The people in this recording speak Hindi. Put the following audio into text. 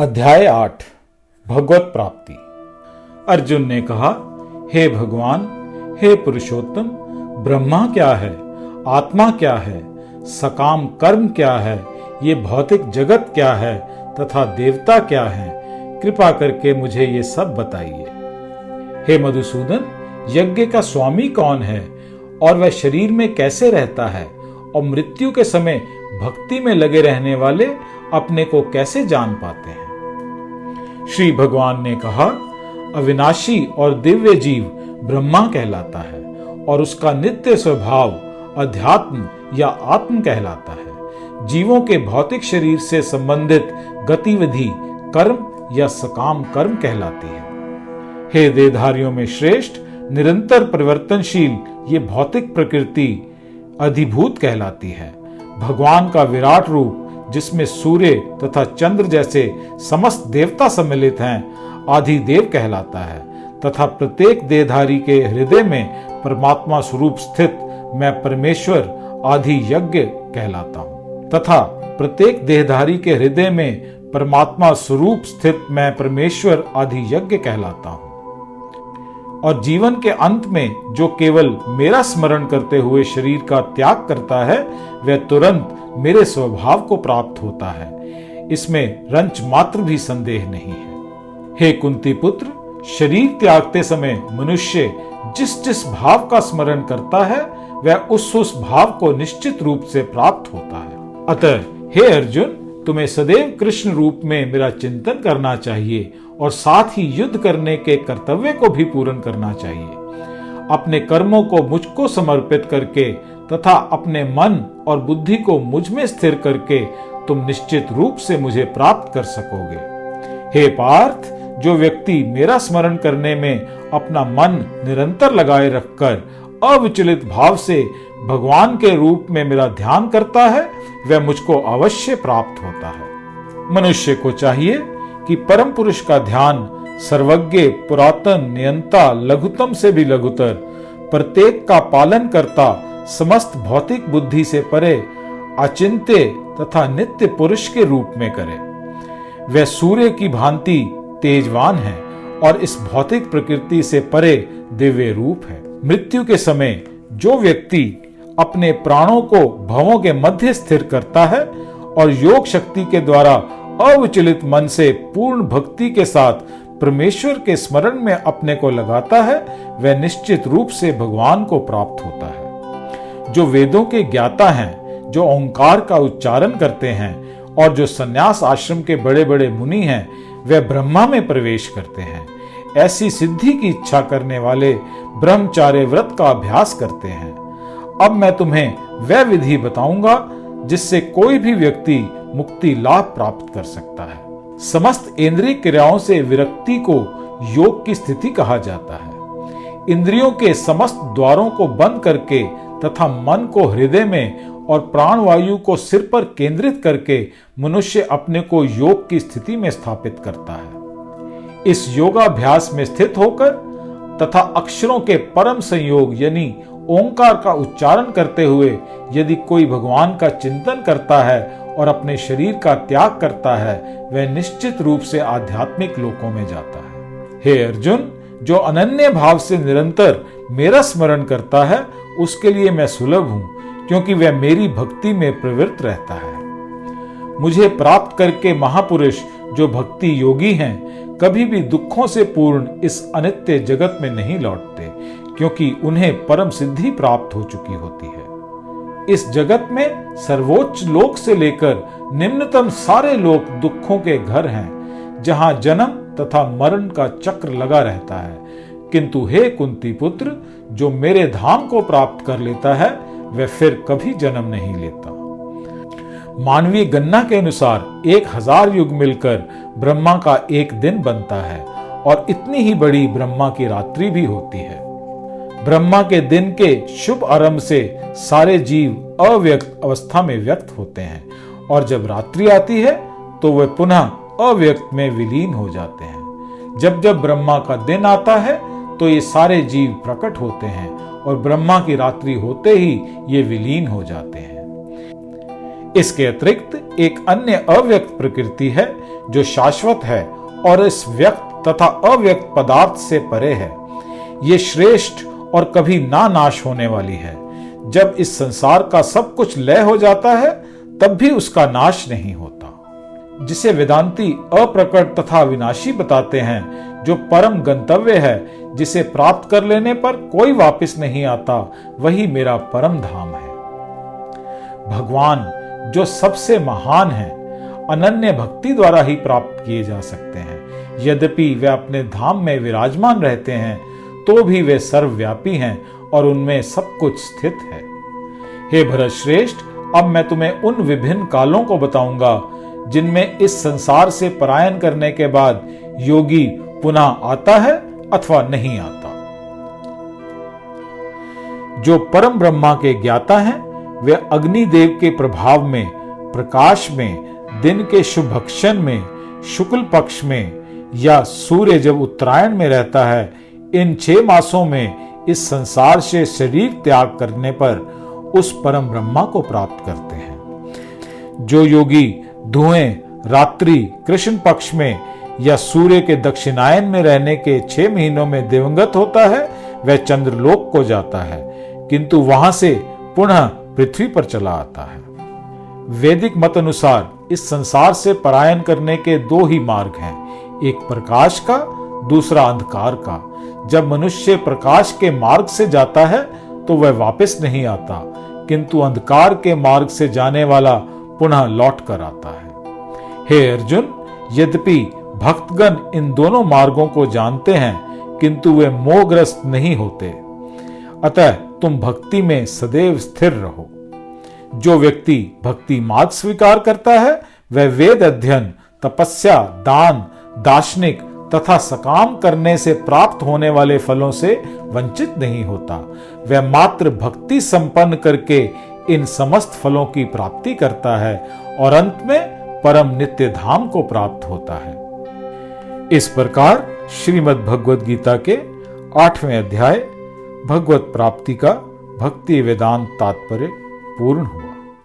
अध्याय आठ, भगवत प्राप्ति। अर्जुन ने कहा, हे भगवान, हे पुरुषोत्तम, ब्रह्मा क्या है? आत्मा क्या है? सकाम कर्म क्या है? ये भौतिक जगत क्या है? तथा देवता क्या है? कृपा करके मुझे ये सब बताइए। हे मधुसूदन, यज्ञ का स्वामी कौन है? और वह शरीर में कैसे रहता है? और मृत्यु के समय भक्ति में लगे रहने वाले अपने को कैसे जान पाते हैं? श्री भगवान ने कहा, अविनाशी और दिव्य जीव ब्रह्मा कहलाता है और उसका नित्य स्वभाव अध्यात्म या आत्म कहलाता है। जीवों के भौतिक शरीर से संबंधित गतिविधि कर्म या सकाम कर्म कहलाती है। हे देधारियों में श्रेष्ठ, निरंतर परिवर्तनशील ये भौतिक प्रकृति अधिभूत कहलाती है। भगवान का विराट रूप जिसमें सूर्य तथा चंद्र जैसे समस्त देवता सम्मिलित हैं, आदि देव कहलाता है। तथा प्रत्येक देहधारी के हृदय में परमात्मा स्वरूप स्थित मैं परमेश्वर, आदि यज्ञ कहलाता हूँ। तथा प्रत्येक देहधारी के हृदय में परमात्मा स्वरूप स्थित मैं परमेश्वर, आदि यज्ञ कहलाता हूँ। और जीवन के अंत में जो केवल मेरा स्मरण करते हुए शरीर का त्याग करता है, वह तुरंत मेरे स्वभाव को प्राप्त होता है। इसमें रंच मात्र भी संदेह नहीं है। हे कुंती पुत्र, शरीर त्यागते समय मनुष्य जिस जिस भाव का स्मरण करता है, वह उस उस भाव को निश्चित रूप से प्राप्त होता है। अतः हे अर्जुन तुम्हें सदैव कृष्ण रूप में मेरा चिंतन करना चाहिए और साथ ही युद्ध करने के कर्तव्य को भी पूर्ण करना चाहिए। अपने कर्मों को मुझको समर्पित करके तथा अपने मन और बुद्धि को मुझमें स्थिर करके तुम निश्चित रूप से मुझे प्राप्त कर सकोगे। हे पार्थ, जो व्यक्ति मेरा स्मरण करने में अपना मन निरंतर लगाए रखकर अविचलित भाव से भगवान के रूप में मेरा ध्यान करता है, वह मुझको अवश्य प्राप्त होता है। मनुष्य को चाहिए कि परम पुरुष का ध्यान सर्वज्ञ, पुरातन, नियंता, लघुतम से भी लघुतर, प्रत्येक का पालन करता, समस्त भौतिक बुद्धि से परे, अचिंत्य तथा नित्य पुरुष के रूप में करे। वह सूर्य की भांति तेजवान है और इस भौतिक प्रकृति से परे दिव्य रूप है। मृत्यु के समय जो व्यक्ति अपने प्राणों को भवों के मध्य स्थिर करता है और योग शक्ति के द्वारा अविचलित मन से पूर्ण भक्ति के साथ परमेश्वर के स्मरण में अपने को लगाता है, वह निश्चित रूप से भगवान को प्राप्त होता है। जो वेदों के ज्ञाता हैं, जो ओंकार का उच्चारण करते हैं और जो सन्यास आश्रम के बड़े बड़े मुनि हैं वे ब्रह्मा में प्रवेश करते हैं। ऐसी सिद्धि की इच्छा करने वाले ब्रह्मचार्य व्रत का अभ्यास करते हैं। अब मैं तुम्हें वह विधि बताऊँगा, जिससे कोई भी व्यक्ति मुक्ति लाभ प्राप्त कर सकता है। समस्त इंद्रिय क्रियाओं से विरक्ति को योग की स्थिति कहा जाता है। इंद्रियों के समस्त द्वारों को बंद करके तथा मन को हृदय में और प्राण वायु को सिर पर केंद्रित करके मनुष्य अपने को योग की स्थिति में स्थापित करता है। इस योगाभ्यास में स्थित होकर तथा अक्षरों के परम संयोग यानी ओंकार का उच्चारण करते हुए यदि कोई भगवान का चिंतन करता है और अपने शरीर का त्याग करता है, वह निश्चित रूप से आध्यात्मिक लोकों में जाता है। हे अर्जुन, जो अनन्य भाव से निरंतर मेरा स्मरण करता है, उसके लिए मैं सुलभ हूँ, क्योंकि वह मेरी भक्ति में प्रवृत्त रहता है। मुझे प्राप्त करके महापुरुष जो भक्ति योगी हैं कभी भी दुखों से पूर्ण इस अनित्य जगत में नहीं लौटते, क्योंकि उन्हें परम सिद्धि प्राप्त हो चुकी होती है। इस जगत में सर्वोच्च लोक से लेकर निम्नतम सारे लोक दुखों के घर हैं, जहाँ जन्म तथा मरण का चक्र लगा रहता है। किंतु हे कुंती पुत्र, जो मेरे धाम को प्राप्त कर लेता है, वह फिर कभी जन्म नहीं लेता। मानवीय गणना के अनुसार एक हज़ार युग मिलकर ब्रह्मा का एक दिन बनता है और इतनी ही बड़ी ब्रह्मा की रात्रि भी होती है। ब्रह्मा के दिन के शुभ आरंभ से सारे जीव अव्यक्त अवस्था में व्यक्त होते हैं और जब रात्रि आती है तो वे पुनः अव्यक्त में विलीन हो जाते हैं। जब जब ब्रह्मा का दिन आता है तो ये सारे जीव प्रकट होते हैं और ब्रह्मा की रात्रि होते ही ये विलीन हो जाते हैं। इसके अतिरिक्त एक अन्य अव्यक्त प्रकृति है, जो शाश्वत है और इस व्यक्त तथा अव्यक्त पदार्थ से परे है। ये श्रेष्ठ और कभी ना नाश होने वाली है। जब इस संसार का सब कुछ लय हो जाता है, तब भी उसका नाश नहीं होता। जिसे वेदांती अप्रकट तथा विनाशी बताते हैं, जो परम गंतव्य है, जिसे प्राप्त कर लेने पर कोई वापस नहीं आता, वही मेरा परम धाम है। भगवान जो सबसे महान है, अनन्य भक्ति द्वारा ही प्राप्त किए जा सकते हैं। यद्यपि वे अपने धाम में विराजमान रहते हैं तो भी वे सर्वव्यापी हैं और उनमें सब कुछ स्थित है। हे भरत श्रेष्ठ अब मैं तुम्हें उन विभिन्न कालों को बताऊँगा, जिनमें इस संसार से पलायन करने के बाद योगी पुनः आता है अथवा नहीं आता। जो परम ब्रह्मा के ज्ञाता हैं वे अग्निदेव के प्रभाव में, प्रकाश में, दिन के शुभक्षण में, शुक्ल पक्ष में या सूर्य जब उत्तरायण में रहता है, इन छह मासों में इस संसार से शरीर त्याग करने पर उस परम ब्रह्मा को प्राप्त करते हैं। जो योगी धुएँ, रात्रि, कृष्ण पक्ष में या सूर्य के दक्षिणायन में रहने के छह महीनों में दिवंगत होता है, वह चंद्रलोक को जाता है। किंतु वहाँ से पुनः पृथ्वी पर चला आता है। वैदिक मत अनुसार इस संसार से पलायन करने के दो ही मार्ग हैं, एक प्रकाश का, दूसरा अंधकार का। जब मनुष्य प्रकाश के मार्ग से जाता है तो वह वापस नहीं आता, किंतु अंधकार के मार्ग से जाने वाला पुनः लौट कर आता है। हे अर्जुन, यद्यपि भक्तगण इन दोनों मार्गों को जानते हैं, किंतु वे मोहग्रस्त नहीं होते। अतः तुम भक्ति में सदैव स्थिर रहो। जो व्यक्ति भक्ति मार्ग स्वीकार करता है, वह वेद अध्ययन, तपस्या, दान, दार्शनिक तथा सकाम करने से प्राप्त होने वाले फलों से वंचित नहीं होता। वह मात्र भक्ति संपन्न करके इन समस्त फलों की प्राप्ति करता है और अंत में परम नित्य धाम को प्राप्त होता है। इस प्रकार श्रीमद् भगवद गीता के आठवें अध्याय भगवत प्राप्ति का भक्ति वेदांत तात्पर्य पूर्ण हुआ।